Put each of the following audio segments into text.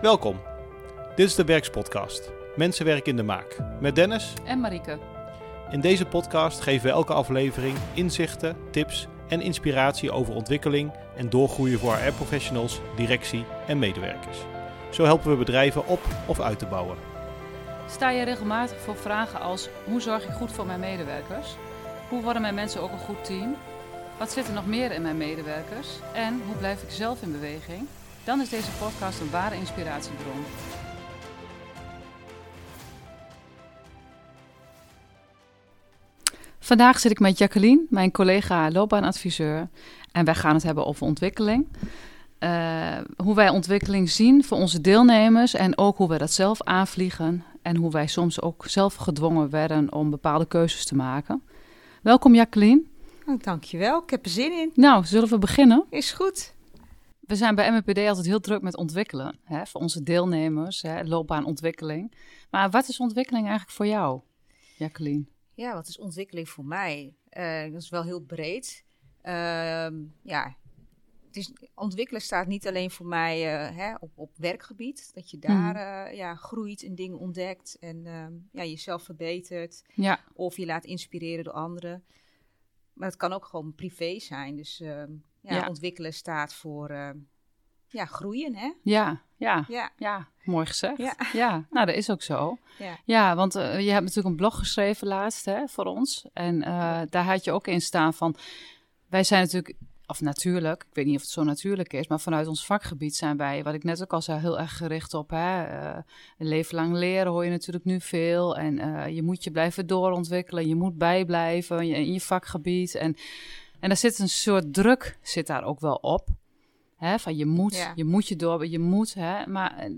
Welkom. Dit is de Werkspodcast. Mensenwerk in de maak. Met Dennis. En Marieke. In deze podcast geven we elke aflevering inzichten, tips en inspiratie over ontwikkeling en doorgroeien voor HR-professionals, directie en medewerkers. Zo helpen we bedrijven op of uit te bouwen. Sta je regelmatig voor vragen als: hoe zorg ik goed voor mijn medewerkers? Hoe worden mijn mensen ook een goed team? Wat zit er nog meer in mijn medewerkers? En hoe blijf ik zelf in beweging? Dan is deze podcast een ware inspiratiebron. Vandaag zit ik met Jacqueline, mijn collega loopbaanadviseur. En wij gaan het hebben over ontwikkeling. Uh, hoe wij ontwikkeling zien voor onze deelnemers en ook hoe wij dat zelf aanvliegen. En hoe wij soms ook zelf gedwongen werden om bepaalde keuzes te maken. Welkom Jacqueline. Oh, dankjewel, ik heb er zin in. Nou, zullen we beginnen? Is goed. We zijn bij MPD altijd heel druk met ontwikkelen. Hè, voor onze deelnemers, hè, loopbaanontwikkeling. Maar wat is ontwikkeling eigenlijk voor jou, Jacqueline? Ja, wat is ontwikkeling voor mij? Uh, dat is wel heel breed. Uh, ja, het is, ontwikkelen staat niet alleen voor mij uh, hè, op, op werkgebied. Dat je daar mm. ja, groeit en dingen ontdekt en ehm, ja, jezelf verbetert. Ja. Of je laat inspireren door anderen. Maar het kan ook gewoon privé zijn. Dus ehm, ja, ja, ontwikkelen staat voor ehm, ja, groeien, hè? Ja, ja, ja, ja. mooi gezegd. Ja. ja, nou dat is ook zo. Ja, ja want uh, je hebt natuurlijk een blog geschreven laatst hè, voor ons. En uh, daar had je ook in staan van... Wij zijn natuurlijk of natuurlijk, ik weet niet of het zo natuurlijk is, maar vanuit ons vakgebied zijn wij, wat ik net ook al zei, heel erg gericht op hè, uh, een leven lang leren hoor je natuurlijk nu veel. En uh, je moet je blijven doorontwikkelen, je moet bijblijven in je vakgebied. En, en er zit een soort druk, zit daar ook wel op. Hè, van je moet, ja. je moet je door, je moet. Hè, maar eh,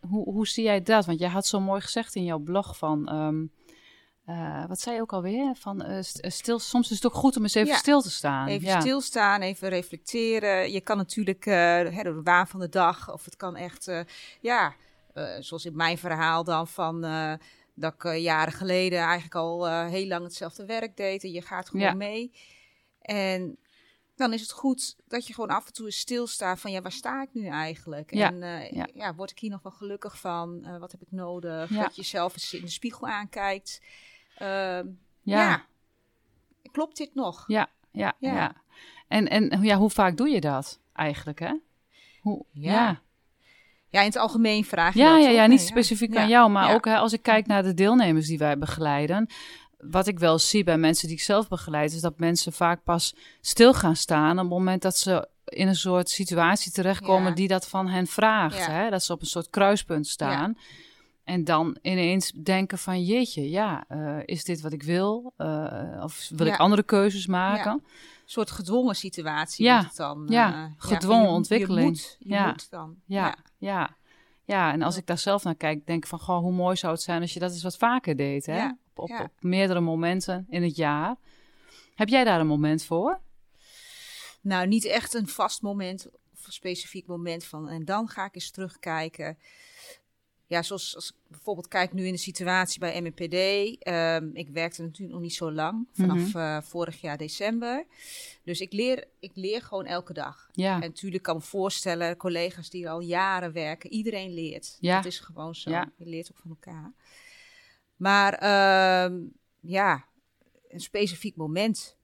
hoe, hoe zie jij dat? Want jij had zo mooi gezegd in jouw blog van... Um, uh, wat zei je ook alweer? Van, uh, stil, soms is het ook goed om eens even ja, stil te staan. Even ja. stilstaan, even reflecteren. Je kan natuurlijk uh, door de waan van de dag, of het kan echt, ja, zoals in mijn verhaal dan van dat ik jaren geleden eigenlijk al heel lang hetzelfde werk deed. En je gaat gewoon ja. mee. En dan is het goed dat je gewoon af en toe eens stilstaat van ja, waar sta ik nu eigenlijk? Ja. En uh, ja. ja. word ik hier nog wel gelukkig van? Uh, wat heb ik nodig? Ja. Dat je zelf eens in de spiegel aankijkt. Uh, ja. ja. Klopt dit nog? Ja, ja, ja. En, en ja, hoe vaak doe je dat eigenlijk, hè? Hoe, ja. Ja, in het algemeen vraag je ja, dat, Ja, ja, niet specifiek aan jou, maar ook hè, als ik kijk naar de deelnemers die wij begeleiden wat ik wel zie bij mensen die ik zelf begeleid, is dat mensen vaak pas stil gaan staan op het moment dat ze in een soort situatie terechtkomen ja. die dat van hen vraagt. Ja. Hè? Dat ze op een soort kruispunt staan. Ja. En dan ineens denken van jeetje, ja, uh, is dit wat ik wil? Uh, of wil ik andere keuzes maken? Een soort gedwongen situatie ja. het dan. Ja, uh, gedwongen je, ontwikkeling. Je moet, je ja. moet dan. Ja, ja. ja. en als ik daar zelf naar kijk, denk ik van, goh, hoe mooi zou het zijn als je dat eens wat vaker deed, hè? Op, ja. op, meerdere momenten in het jaar. Heb jij daar een moment voor? Nou, niet echt een vast moment of een specifiek moment van. En dan ga ik eens terugkijken. Ja, zoals als ik bijvoorbeeld kijk nu in de situatie bij MNPD. Um, ik werkte natuurlijk nog niet zo lang, vanaf mm -hmm. uh, vorig jaar december. Dus ik leer, ik leer gewoon elke dag. Ja. En natuurlijk kan me voorstellen, collega's die al jaren werken, iedereen leert. Ja. Dat is gewoon zo. Ja. Je leert ook van elkaar. Maar uh, ja, een specifiek moment.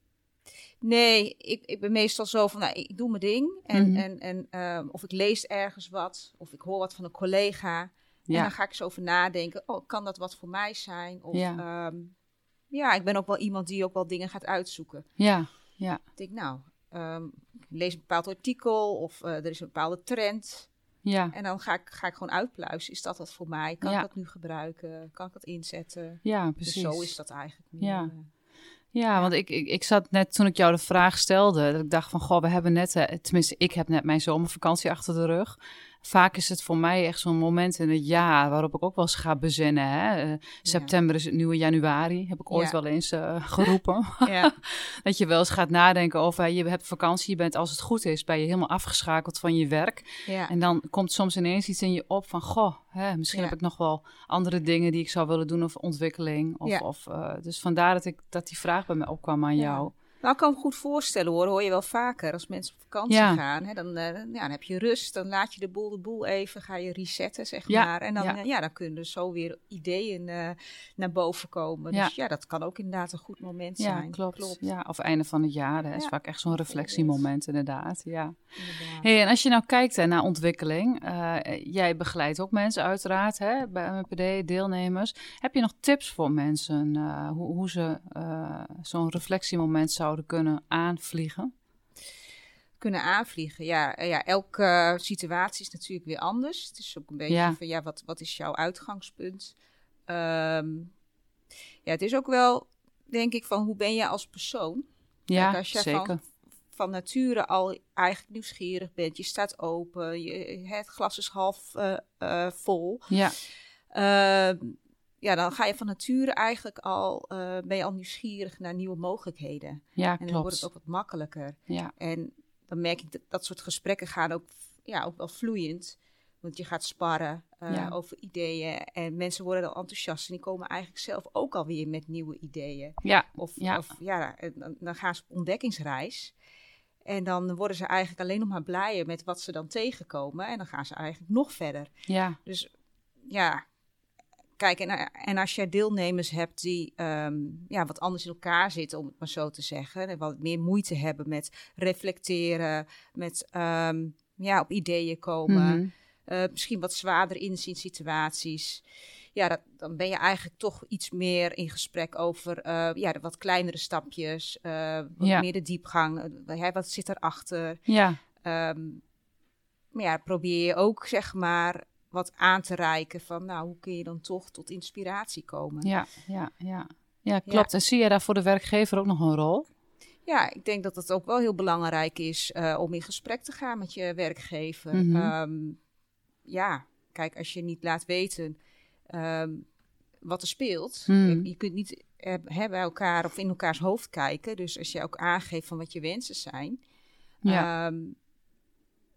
Nee, ik, ik ben meestal zo van, nou, ik doe mijn ding. En, Mhm. en, en uh, of ik lees ergens wat, of ik hoor wat van een collega. Ja. En dan ga ik eens over nadenken, oh, kan dat wat voor mij zijn? Of Ja. ja, ja ik ben ook wel iemand die ook wel dingen gaat uitzoeken. Ja, ja, Ik denk, nou, um, ik lees een bepaald artikel of uh, er is een bepaalde trend. ja, En dan ga ik, ga ik gewoon uitpluizen. Is dat wat voor mij? Kan Ja. ik dat nu gebruiken? Kan ik dat inzetten? ja, Dus precies. zo is dat eigenlijk. meer, Ja. eh. Ja, want ik, ik, ik zat net toen ik jou de vraag stelde, dat ik dacht van, goh, we hebben net, eh, tenminste, ik heb net mijn zomervakantie achter de rug. Vaak is het voor mij echt zo'n moment in het jaar waarop ik ook wel eens ga bezinnen. Hè? Uh, september is het nieuwe januari, heb ik ooit Ja. wel eens uh, geroepen. Dat je wel eens gaat nadenken over, je hebt vakantie, je bent als het goed is, ben je helemaal afgeschakeld van je werk. ja. En dan komt soms ineens iets in je op van, goh, hè, misschien heb ik nog wel andere dingen die ik zou willen doen of ontwikkeling. Of, of, uh, dus vandaar dat, ik, dat die vraag bij mij opkwam aan jou. Nou, ik kan me goed voorstellen hoor, hoor je wel vaker als mensen op vakantie gaan. Hè, dan, ja, dan heb je rust, dan laat je de boel de boel even, ga je resetten zeg maar. En dan, ja. dan kunnen er zo weer ideeën naar boven komen. Dus ja, dat kan ook inderdaad een goed moment zijn. Ja, klopt. Ja, of einde van het jaar, is vaak echt zo'n reflectiemoment inderdaad. Ja. Hey, en als je nou kijkt hè, naar ontwikkeling, jij begeleidt ook mensen uiteraard hè, bij MPD, deelnemers. Heb je nog tips voor mensen hoe, hoe ze zo'n reflectiemoment zouden zouden kunnen aanvliegen? Kunnen aanvliegen, ja. Eh, ja elke situatie is natuurlijk weer anders. Het is ook een beetje van, ja, wat, wat is jouw uitgangspunt? Ehm, ja, het is ook wel, denk ik, van hoe ben je als persoon? Ja, als jij zeker. Van, van nature al eigenlijk nieuwsgierig bent, je staat open, je, het glas is half uh, uh, vol. Ja. Uh, ja, dan ga je van nature eigenlijk al, uh, ben je al nieuwsgierig naar nieuwe mogelijkheden. Ja, en dan wordt het ook wat makkelijker. Ja. En dan merk ik dat dat soort gesprekken gaan ook, ja, ook wel vloeiend. Want je gaat sparren uh, over ideeën en mensen worden dan enthousiast. En die komen eigenlijk zelf ook alweer met nieuwe ideeën. Ja. Of ja, of, ja dan, dan gaan ze op ontdekkingsreis. En dan worden ze eigenlijk alleen nog maar blijer met wat ze dan tegenkomen. En dan gaan ze eigenlijk nog verder. Ja. Dus ja, Kijk, en, en als jij deelnemers hebt die um, ja, wat anders in elkaar zitten, om het maar zo te zeggen, en wat meer moeite hebben met reflecteren, met um, ja, op ideeën komen, mm -hmm. uh, misschien wat zwaarder inzien situaties. Ja, dat, dan ben je eigenlijk toch iets meer in gesprek over uh, ja, de wat kleinere stapjes, uh, wat ja. meer de diepgang. Wat zit erachter? Ja. Um, maar ja, probeer je ook, zeg maar, wat aan te reiken van, nou, hoe kun je dan toch tot inspiratie komen? Ja, ja, ja. Ja, klopt. En zie je daar voor de werkgever ook nog een rol? Ja, ik denk dat het ook wel heel belangrijk is uh, om in gesprek te gaan met je werkgever. Mm -hmm. um, ja, kijk, als je niet laat weten um, wat er speelt, mm. je, kunt niet uh, bij elkaar of in elkaars hoofd kijken. Dus als je ook aangeeft van wat je wensen zijn, ja. um,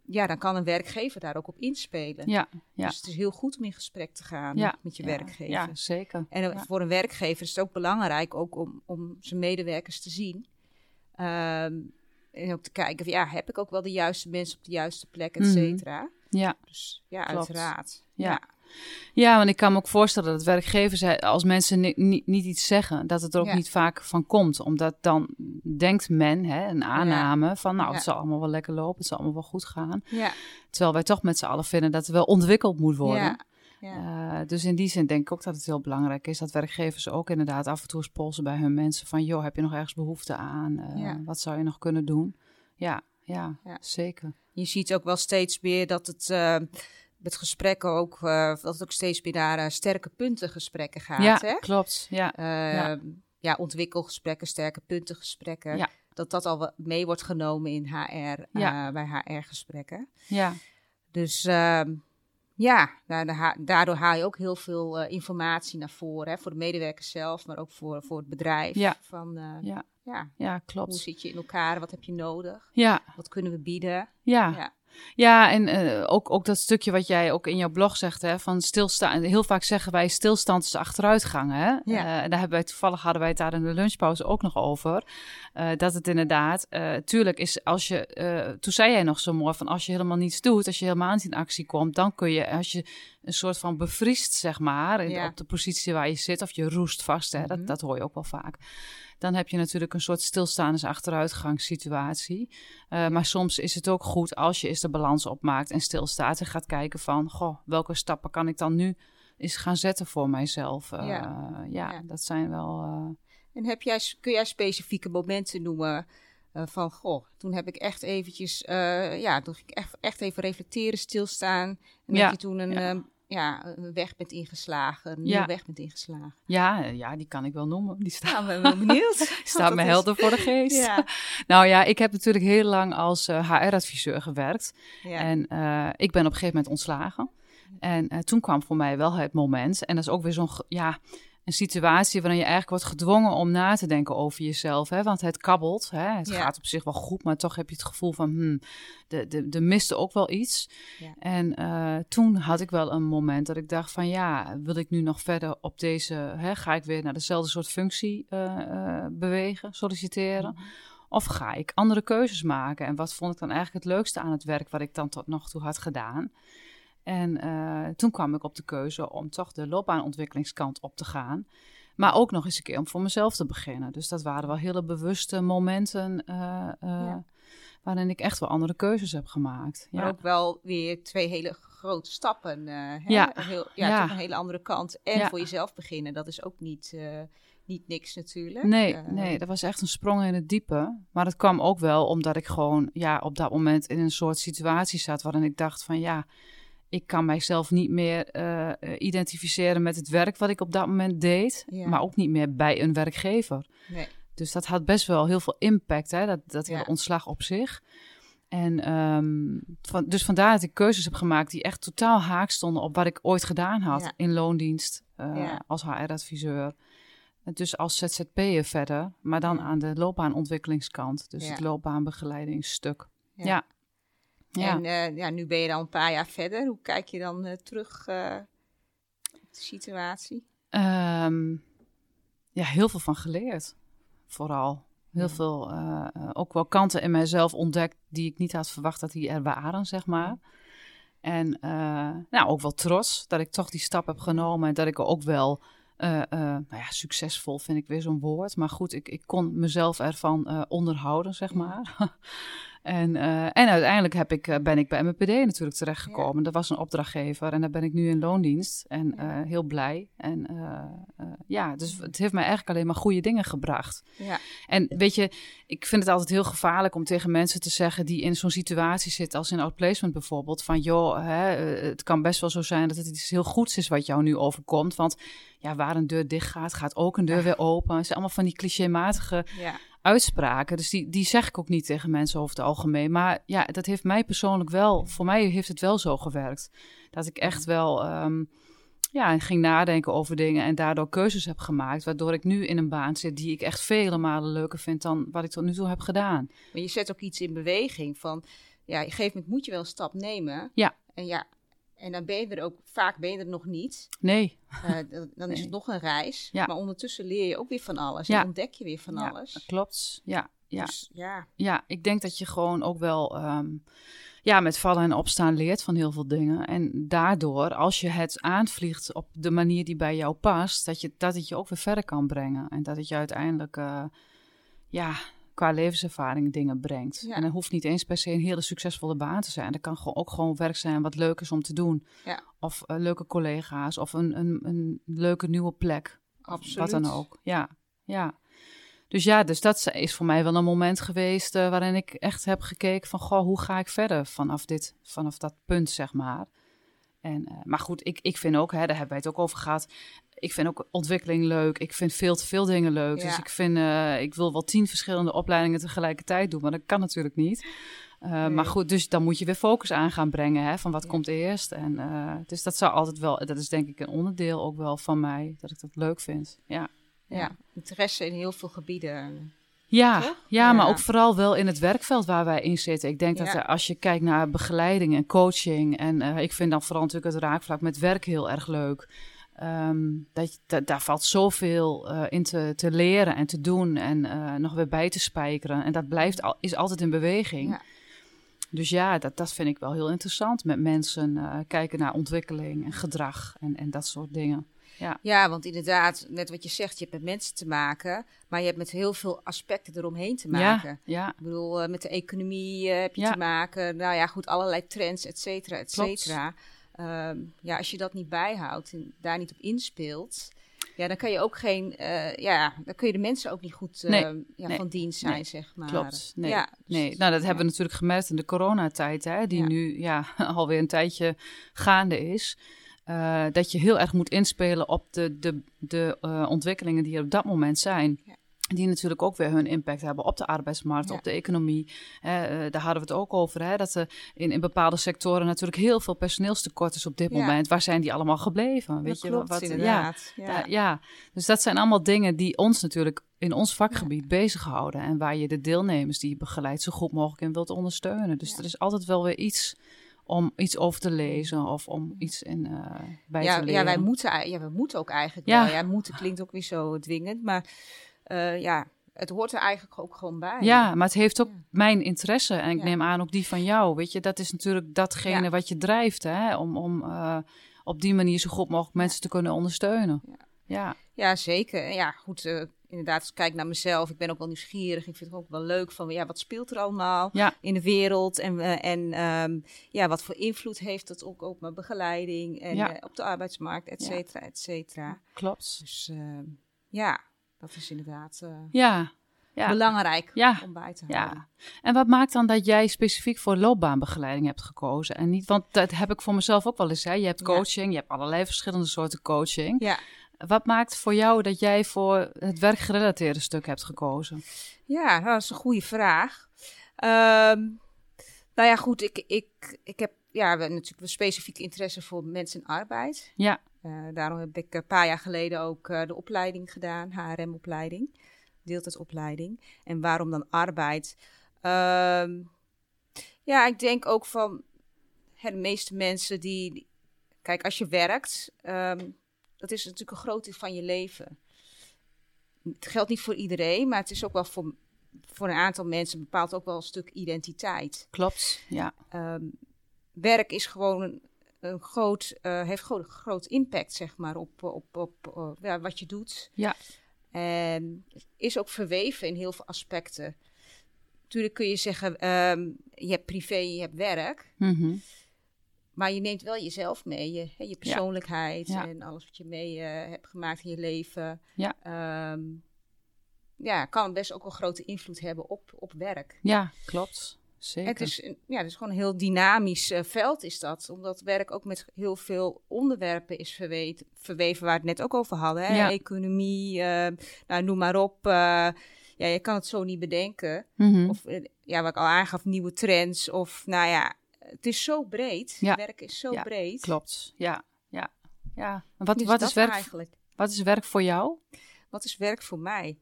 ja, dan kan een werkgever daar ook op inspelen. Ja, ja. Dus het is heel goed om in gesprek te gaan ja, met je ja, werkgever. Ja, zeker. En ja. voor een werkgever is het ook belangrijk ook om, om zijn medewerkers te zien. Um, en ook te kijken, van, ja, heb ik ook wel de juiste mensen op de juiste plek, et cetera. Mm. Ja, dus ja, Klopt. uiteraard. ja. Ja, want ik kan me ook voorstellen dat werkgevers, als mensen ni niet, niet iets zeggen, dat het er ook ja. niet vaak van komt. Omdat dan denkt men, hè, een aanname ja. van, nou, ja. het zal allemaal wel lekker lopen, het zal allemaal wel goed gaan. Terwijl wij toch met z'n allen vinden dat het wel ontwikkeld moet worden. Uh, dus in die zin denk ik ook dat het heel belangrijk is dat werkgevers ook inderdaad af en toe eens polsen bij hun mensen van, joh, heb je nog ergens behoefte aan? Uh, wat zou je nog kunnen doen? Ja, ja, zeker. Je ziet ook wel steeds meer dat het... Uh, met gesprekken ook, uh, dat het ook steeds meer naar uh, sterke punten gesprekken gaat. Ja, hè? klopt. Ja, uh, ja. ja, ontwikkelgesprekken, sterke punten gesprekken. Ja. Dat dat al mee wordt genomen in HR, ja. bij HR-gesprekken. Ja. Dus ehm, ja, daardoor haal je ook heel veel informatie naar voren. Hè, voor de medewerkers zelf, maar ook voor, voor het bedrijf. Ja. Van, ja. Ja. ja, klopt. Hoe zit je in elkaar? Wat heb je nodig? Ja. Wat kunnen we bieden? Ja. ja. Ja, en uh, ook, ook dat stukje wat jij ook in jouw blog zegt, hè, van stilstaan. Heel vaak zeggen wij stilstand is achteruitgang. Hè? Ja. Uh, daar hebben wij toevallig hadden wij het daar in de lunchpauze ook nog over. Uh, dat het inderdaad, tuurlijk is als je, toen zei jij nog zo mooi van als je helemaal niets doet, als je helemaal niet in actie komt, dan kun je, als je een soort van bevriest, zeg maar, ja. op de positie waar je zit, of je roest vast, hè, mm -hmm. dat, dat hoor je ook wel vaak dan heb je natuurlijk een soort stilstaande achteruitgangssituatie. Uh, maar soms is het ook goed als je eens de balans opmaakt en stilstaat en gaat kijken van, goh, welke stappen kan ik dan nu eens gaan zetten voor mijzelf? Uh, ja. ja. ja, dat zijn wel. Uh... En heb jij, kun jij specifieke momenten noemen? van goh, toen heb ik echt eventjes, ja, toen ging ik echt, echt even reflecteren, stilstaan. En ja. heb je toen een, ja ja, een weg bent ingeslagen, een nieuwe weg bent ingeslagen. Ja, ja, die kan ik wel noemen. Die staat, nou, ben wel benieuwd. staat me helder voor de geest. Ja. nou ja, ik heb natuurlijk heel lang als uh, HR-adviseur gewerkt. Ja. En uh, ik ben op een gegeven moment ontslagen. En uh, toen kwam voor mij wel het moment. En dat is ook weer zo'n, ja, een situatie waarin je eigenlijk wordt gedwongen om na te denken over jezelf. Hè? Want het kabbelt, hè? het ja. gaat op zich wel goed, maar toch heb je het gevoel van, hmm, de, de, de miste ook wel iets. Ja. En uh, toen had ik wel een moment dat ik dacht van, ja, wil ik nu nog verder op deze, hè, ga ik weer naar dezelfde soort functie uh, uh, bewegen, solliciteren? Mhm. Of ga ik andere keuzes maken? En wat vond ik dan eigenlijk het leukste aan het werk wat ik dan tot nog toe had gedaan? En uh, toen kwam ik op de keuze om toch de loopbaanontwikkelingskant op te gaan. Maar ook nog eens een keer om voor mezelf te beginnen. Dus dat waren wel hele bewuste momenten uh, uh, waarin ik echt wel andere keuzes heb gemaakt. Maar ook wel weer twee hele grote stappen. Hè? Ja, Heel, ja, ja. toch een hele andere kant. En voor jezelf beginnen, dat is ook niet niet niks natuurlijk. Nee, nee, dat was echt een sprong in het diepe. Maar dat kwam ook wel omdat ik gewoon ja, op dat moment in een soort situatie zat waarin ik dacht van ja, ik kan mijzelf niet meer uh, identificeren met het werk wat ik op dat moment deed, maar ook niet meer bij een werkgever. Nee. Dus dat had best wel heel veel impact, hè, dat, dat hele ontslag op zich. En um, van, dus vandaar dat ik keuzes heb gemaakt die echt totaal haak stonden op wat ik ooit gedaan had in loondienst uh, als HR-adviseur. Dus als ZZP'er verder, maar dan aan de loopbaanontwikkelingskant. Dus het loopbaanbegeleidingsstuk. Ja. Ja. En uh, ja, nu ben je dan een paar jaar verder. Hoe kijk je dan uh, terug uh, op de situatie? Um, ja, heel veel van geleerd. Vooral. Heel veel, ook wel kanten in mijzelf ontdekt die ik niet had verwacht dat die er waren, zeg maar. En nou, ook wel trots dat ik toch die stap heb genomen en dat ik ook wel uh, nou ja, succesvol vind ik weer zo'n woord. Maar goed, ik, ik kon mezelf ervan onderhouden, zeg maar. En, uh, en uiteindelijk heb ik, uh, ben ik bij MPD natuurlijk terechtgekomen. Ja. Dat was een opdrachtgever en daar ben ik nu in loondienst. En uh, heel blij. En ja, dus het heeft mij eigenlijk alleen maar goede dingen gebracht. Ja. En weet je, ik vind het altijd heel gevaarlijk om tegen mensen te zeggen die in zo'n situatie zitten als in outplacement bijvoorbeeld. Van joh, hè, het kan best wel zo zijn dat het iets heel goeds is wat jou nu overkomt. Want ja, waar een deur dicht gaat, gaat ook een deur weer open. Het zijn allemaal van die clichématige ja uitspraken. Dus die, die zeg ik ook niet tegen mensen over het algemeen. Maar ja, dat heeft mij persoonlijk wel, voor mij heeft het wel zo gewerkt. Dat ik echt wel um, ja, ging nadenken over dingen en daardoor keuzes heb gemaakt. Waardoor ik nu in een baan zit die ik echt vele malen leuker vind dan wat ik tot nu toe heb gedaan. Maar je zet ook iets in beweging van, ja, op een gegeven moment moet je wel een stap nemen. Ja. En ja, en dan ben je er ook, vaak ben je er nog niet. Nee. Uh, dan is het nog een reis. Ja. Maar ondertussen leer je ook weer van alles. En ontdek je weer van ja, alles. klopt. Ja, ja. Dus, ja. ja, ik denk dat je gewoon ook wel um, ja, met vallen en opstaan leert van heel veel dingen. En daardoor, als je het aanvliegt op de manier die bij jou past, dat, je, dat het je ook weer verder kan brengen. En dat het je uiteindelijk, uh, ja, qua levenservaring dingen brengt. En dat hoeft niet eens per se een hele succesvolle baan te zijn. Dat kan gewoon ook gewoon werk zijn wat leuk is om te doen. Ja. Of uh, leuke collega's of een, een, een leuke nieuwe plek. Absoluut. Wat dan ook. Ja, ja. Dus ja, dus dat is voor mij wel een moment geweest uh, waarin ik echt heb gekeken van, goh, hoe ga ik verder vanaf dit, vanaf dat punt, zeg maar. En, uh, maar goed, ik, ik vind ook, hè, daar hebben wij het ook over gehad ik vind ook ontwikkeling leuk. Ik vind veel te veel dingen leuk. Dus ik vind, uh, ik wil wel tien verschillende opleidingen tegelijkertijd doen, maar dat kan natuurlijk niet. Uh, nee. Maar goed, dus dan moet je weer focus aan gaan brengen, hè, van wat ja. komt eerst. En uh, dus dat zou altijd wel, dat is denk ik een onderdeel ook wel van mij, dat ik dat leuk vind. Ja, ja. interesse in heel veel gebieden. Ja, ja, ja, maar ook vooral wel in het werkveld waar wij in zitten. Ik denk dat als je kijkt naar begeleiding en coaching, en ik vind dan vooral natuurlijk het raakvlak met werk heel erg leuk. Um, dat, dat, daar valt zoveel uh, in te, te, leren en te doen en uh, nog weer bij te spijkeren. En dat blijft al, is altijd in beweging. Ja. Dus ja, dat, dat vind ik wel heel interessant. Met mensen uh, kijken naar ontwikkeling en gedrag en, en dat soort dingen. Ja. ja, want inderdaad, net wat je zegt, je hebt met mensen te maken, maar je hebt met heel veel aspecten eromheen te maken. Ja, ja. Ik bedoel, met de economie heb je ja. te maken. Nou ja, goed, allerlei trends, et cetera, et cetera. Klopt. Um, ja, als je dat niet bijhoudt en daar niet op inspeelt, ja, dan kan je ook geen, uh, ja, dan kun je de mensen ook niet goed uh, nee, ja, nee, van dienst zijn, nee, zeg maar. Klopt. Nee, ja, dus, nee. nou dat ja. hebben we natuurlijk gemerkt in de coronatijd, hè, die nu ja, alweer een tijdje gaande is. Uh, dat je heel erg moet inspelen op de, de, de ontwikkelingen die er op dat moment zijn. Ja die natuurlijk ook weer hun impact hebben op de arbeidsmarkt, ja. op de economie. Uh, daar hadden we het ook over, hè, dat er in, in bepaalde sectoren natuurlijk heel veel personeelstekort is op dit ja. moment. Waar zijn die allemaal gebleven? Weet dat je klopt, wat? Inderdaad. Ja, ja. ja, dus dat zijn allemaal dingen die ons natuurlijk in ons vakgebied bezighouden en waar je de deelnemers die je begeleidt zo goed mogelijk in wilt ondersteunen. Dus er is altijd wel weer iets om iets over te lezen of om iets in, uh, bij te leren. Ja, wij moeten, ja, we moeten ook eigenlijk ja. wel. Ja, moeten klinkt ook weer zo dwingend, maar uh, ja, het hoort er eigenlijk ook gewoon bij. Ja, maar het heeft ook mijn interesse en ik neem aan ook die van jou. Weet je, dat is natuurlijk datgene wat je drijft, hè? Om, om uh, op die manier zo goed mogelijk mensen te kunnen ondersteunen. Ja, ja. zeker. Ja, goed. Uh, inderdaad, als ik kijk naar mezelf, ik ben ook wel nieuwsgierig. Ik vind het ook wel leuk van, ja, wat speelt er allemaal in de wereld? En, uh, en um, ja, wat voor invloed heeft dat ook op mijn begeleiding en uh, op de arbeidsmarkt, et cetera, et cetera. Klopt. Dus uh, ja, dat is inderdaad ja. Ja. belangrijk ja. om bij te houden. Ja. En wat maakt dan dat jij specifiek voor loopbaanbegeleiding hebt gekozen? En niet, want dat heb ik voor mezelf ook wel eens. Hè? Je hebt coaching, je hebt allerlei verschillende soorten coaching. Ja. Wat maakt voor jou dat jij voor het werkgerelateerde stuk hebt gekozen? Ja, dat is een goede vraag. Um, nou ja, goed, ik, ik, ik heb ja, we, natuurlijk een specifieke interesse voor mensen in arbeid. Ja. Uh, daarom heb ik een paar jaar geleden ook uh, de opleiding gedaan, HRM-opleiding, deeltijdopleiding. En waarom dan arbeid? Um, ja, ik denk ook van hè, de meeste mensen die. Kijk, als je werkt, um, dat is natuurlijk een groot deel van je leven. Het geldt niet voor iedereen, maar het is ook wel voor, voor een aantal mensen bepaalt ook wel een stuk identiteit. Klopt, ja. Um, werk is gewoon een, een groot, uh, heeft gewoon een groot impact, zeg maar, op, op, op ja, wat je doet. Ja. En is ook verweven in heel veel aspecten. Natuurlijk kun je zeggen, um, je hebt privé, je hebt werk. Mm -hmm. Maar je neemt wel jezelf mee, je, je persoonlijkheid ja. en alles wat je mee uh, hebt gemaakt in je leven. Ja. Um, ja, kan best ook een grote invloed hebben op, op werk. Ja, klopt. Zeker. Het is, ja, het is gewoon een heel dynamisch uh, veld is dat. Omdat werk ook met heel veel onderwerpen is verweven, verweven waar we het net ook over hadden. Hè? Ja. Economie, uh, nou, noem maar op. Uh, ja, je kan het zo niet bedenken. Mm -hmm. Of ja, wat ik al aangaf, nieuwe trends. Of nou ja, het is zo breed. Ja. Werk is zo ja, breed. Klopt, ja. ja, ja. En wat, Dus wat, is werk, eigenlijk? wat is werk voor jou? Wat is werk voor mij?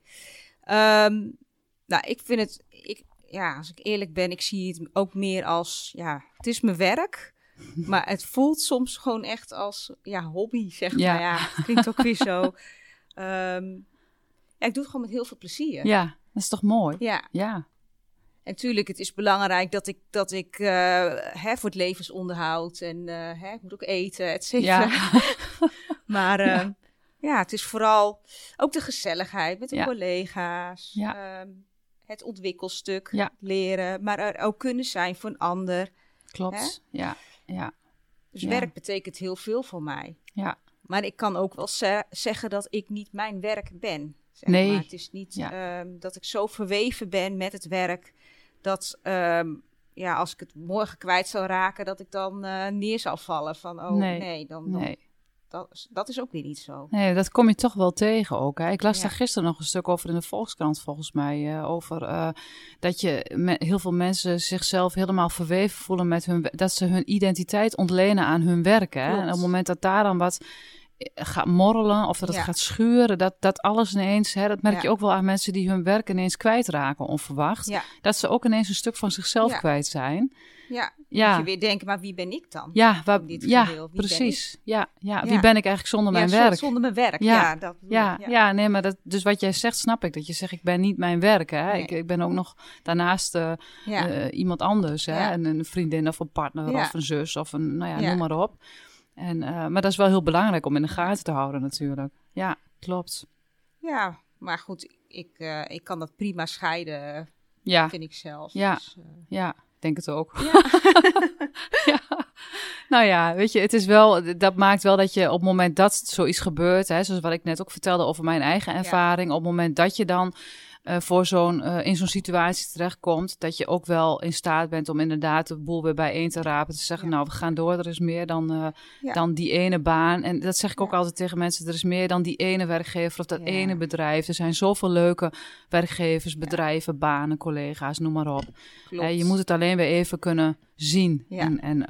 Um, nou, ik vind het, ik, ja, als ik eerlijk ben, ik zie het ook meer als, ja, het is mijn werk. Maar het voelt soms gewoon echt als, ja, hobby, zeg Ja. maar. Ja, het klinkt ook weer zo. Um, ja, ik doe het gewoon met heel veel plezier. Ja, dat is toch mooi? Ja. Ja, En tuurlijk, het is belangrijk dat ik, dat ik uh, hè, voor het levensonderhoud en uh, hè, ik moet ook eten, et cetera. ja. Maar uh, Ja. het is vooral ook de gezelligheid met de collega's. Ja. Um, het ontwikkelstuk, Ja. leren, maar er ook kunnen zijn voor een ander. klopt. Ja, ja, Dus Ja. werk betekent heel veel voor mij. ja. Maar ik kan ook wel ze- zeggen dat ik niet mijn werk ben. Zeg Nee. Maar. Het is niet Ja. um, dat ik zo verweven ben met het werk dat um, ja, als ik het morgen kwijt zou raken, dat ik dan uh, neer zou vallen van oh nee, Nee. dan, dan Nee. Dat, is- dat is ook weer niet zo. Nee, dat kom je toch wel tegen ook. Hè? Ik las Ja. daar gisteren nog een stuk over in de Volkskrant, volgens mij. eh, over eh, dat je me- heel veel mensen zichzelf helemaal verweven voelen met hun. dat ze hun identiteit ontlenen aan hun werk. Hè? En op het moment dat daar dan wat gaat morrelen of dat het Ja. gaat schuren, dat, dat alles ineens. Hè, dat merk Ja. je ook wel aan mensen die hun werk ineens kwijtraken, onverwacht. Ja, Dat ze ook ineens een stuk van zichzelf kwijt zijn. ja. Ja. Je weer denken, maar wie ben ik dan? Ja, waar, dit ja geheel, wie ben precies. Ja, ja, wie ben ik eigenlijk zonder mijn werk? Zonder mijn werk, Ja. ja. dat, Ja, ja. nee, maar dat, dus wat jij zegt, snap ik. Dat je zegt, ik ben niet mijn werk. Hè? Nee. Ik, ik ben ook nog daarnaast eh, eh, iemand anders. Hè? Een, een vriendin of een partner of een zus of een, nou Ja. noem maar op. En, eh, maar dat is wel heel belangrijk om in de gaten te houden natuurlijk. Ja, klopt. Ja, maar goed, ik, uh, ik kan dat prima scheiden, Ja, vind ik zelf. Ja. Dus, uh, ja, denk het ook. Ja. ja. Nou ja, weet je, het is wel, dat maakt wel dat je op het moment dat zoiets gebeurt, hè, zoals wat ik net ook vertelde over mijn eigen ervaring, op het moment dat je dan uh, voor zo'n, uh, in zo'n situatie terechtkomt, dat je ook wel in staat bent om inderdaad de boel weer bijeen te rapen. Te zeggen, Ja. nou, we gaan door, er is meer dan, uh, Ja. dan die ene baan. En dat zeg ik ook altijd tegen mensen, er is meer dan die ene werkgever of dat ene bedrijf. Er zijn zoveel leuke werkgevers, bedrijven, banen, collega's, noem maar op. je moet het alleen weer even kunnen zien. Ja. En, en,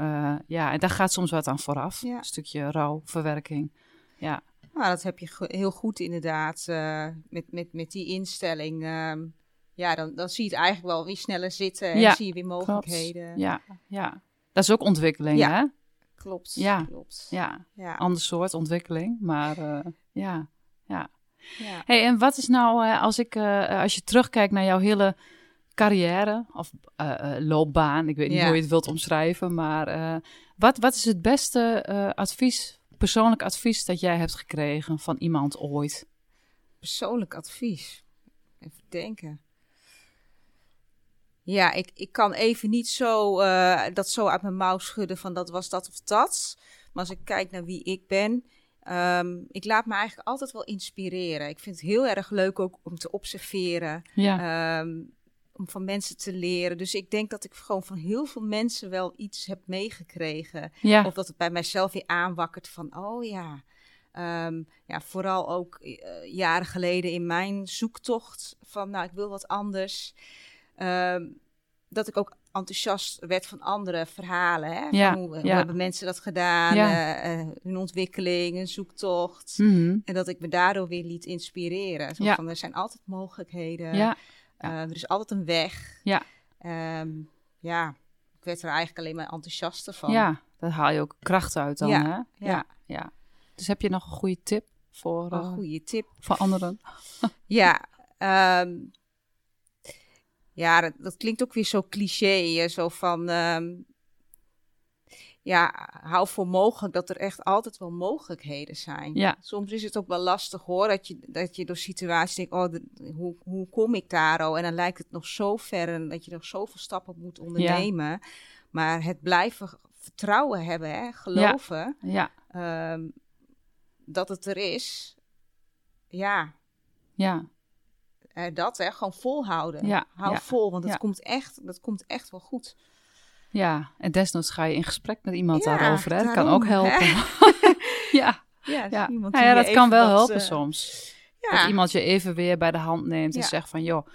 ja, en daar gaat soms wat aan vooraf. Ja. Een stukje rouw, verwerking. Ja, Nou, dat heb je go- heel goed inderdaad, uh, met, met, met die instelling. Um, ja, dan, dan zie je het eigenlijk wel weer sneller zitten en Ja, zie je weer mogelijkheden. ja, ja. Dat is ook ontwikkeling, Ja. hè? Klopt, Ja. klopt. Ja, Ja. ander soort ontwikkeling. Maar uh, ja, ja. Ja. Hey, en wat is nou, als, ik, als je terugkijkt naar jouw hele carrière of loopbaan, ik weet niet hoe je het wilt omschrijven, maar wat, wat is het beste advies, persoonlijk advies dat jij hebt gekregen van iemand ooit? Persoonlijk advies? Even denken. Ja, ik, ik kan even niet zo uh, dat zo uit mijn mouw schudden van dat was dat of dat. Maar als ik kijk naar wie ik ben, um, ik laat me eigenlijk altijd wel inspireren. Ik vind het heel erg leuk ook om te observeren. Ja. Um, om van mensen te leren. Dus ik denk dat ik gewoon van heel veel mensen wel iets heb meegekregen. Ja. Of dat het bij mijzelf weer aanwakkert van, oh ja. Um, ja, vooral ook uh, jaren geleden in mijn zoektocht van, nou, ik wil wat anders. Um, dat ik ook enthousiast werd van andere verhalen. Hè? Ja, hoe, hoe, hebben mensen dat gedaan? Ja. Uh, hun ontwikkeling, een zoektocht. Mm -hmm. En dat ik me daardoor weer liet inspireren. Zo van, er zijn altijd mogelijkheden. Ja. Uh, er is altijd een weg. Ja. Um, ja, ik werd er eigenlijk alleen maar enthousiaster van. Ja, daar haal je ook kracht uit dan, ja. hè? Ja. ja. Dus heb je nog een goede tip voor, een uh, goede tip. voor anderen? ja, um, ja, dat, dat, klinkt ook weer zo cliché. Zo van, um, ja, hou voor mogelijk dat er echt altijd wel mogelijkheden zijn. Ja. Soms is het ook wel lastig hoor, dat je, dat je door situaties denkt, oh, hoe, hoe kom ik daar al? En dan lijkt het nog zo ver en dat je nog zoveel stappen moet ondernemen. Ja. Maar het blijven vertrouwen hebben, hè, geloven, ja. ja. Um, dat het er is. Ja. Ja uh, dat, hè, gewoon volhouden. Ja, Hou vol, want het komt echt, dat komt echt wel goed. Ja, en desnoods ga je in gesprek met iemand daarover. Hè? Dat kan ook helpen. ja, ja, ja. Nou ja dat kan wel helpen uh, soms. Dat iemand je even weer bij de hand neemt en zegt van... joh,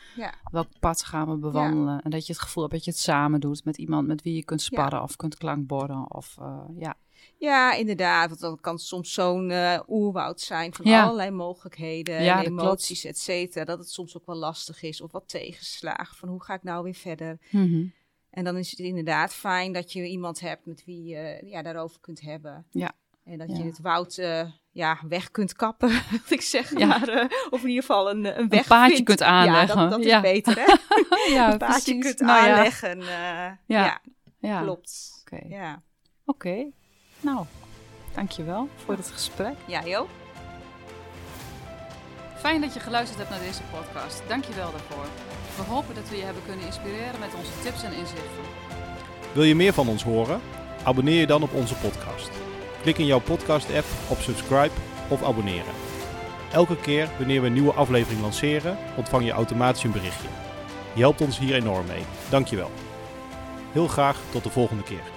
welk pad gaan we bewandelen? En dat je het gevoel hebt dat je het samen doet met iemand... met wie je kunt sparren of kunt klankborden. Of, uh, ja. Ja, inderdaad. Want dat kan soms zo'n uh, oerwoud zijn van allerlei mogelijkheden en emoties, et cetera. Dat het soms ook wel lastig is of wat tegenslagen van hoe ga ik nou weer verder. Mm En dan is het inderdaad fijn dat je iemand hebt met wie je ja, daarover kunt hebben. Ja. En dat je het woud uh, ja, weg kunt kappen, wat ik zeg. Ja. Maar, uh, of in ieder geval een, een weg Een paadje kunt aanleggen. Ja, dat, dat is beter, hè? ja, een paadje kunt nou, aanleggen. ja. ja. klopt. Oké. Ja. Oké. Nou, dankjewel voor het gesprek. Ja, joh. Fijn dat je geluisterd hebt naar deze podcast. Dankjewel daarvoor. We hopen dat we je hebben kunnen inspireren met onze tips en inzichten. Wil je meer van ons horen? Abonneer je dan op onze podcast. Klik in jouw podcast-app op subscribe of abonneren. Elke keer wanneer we een nieuwe aflevering lanceren, ontvang je automatisch een berichtje. Je helpt ons hier enorm mee. Dankjewel. Heel graag tot de volgende keer.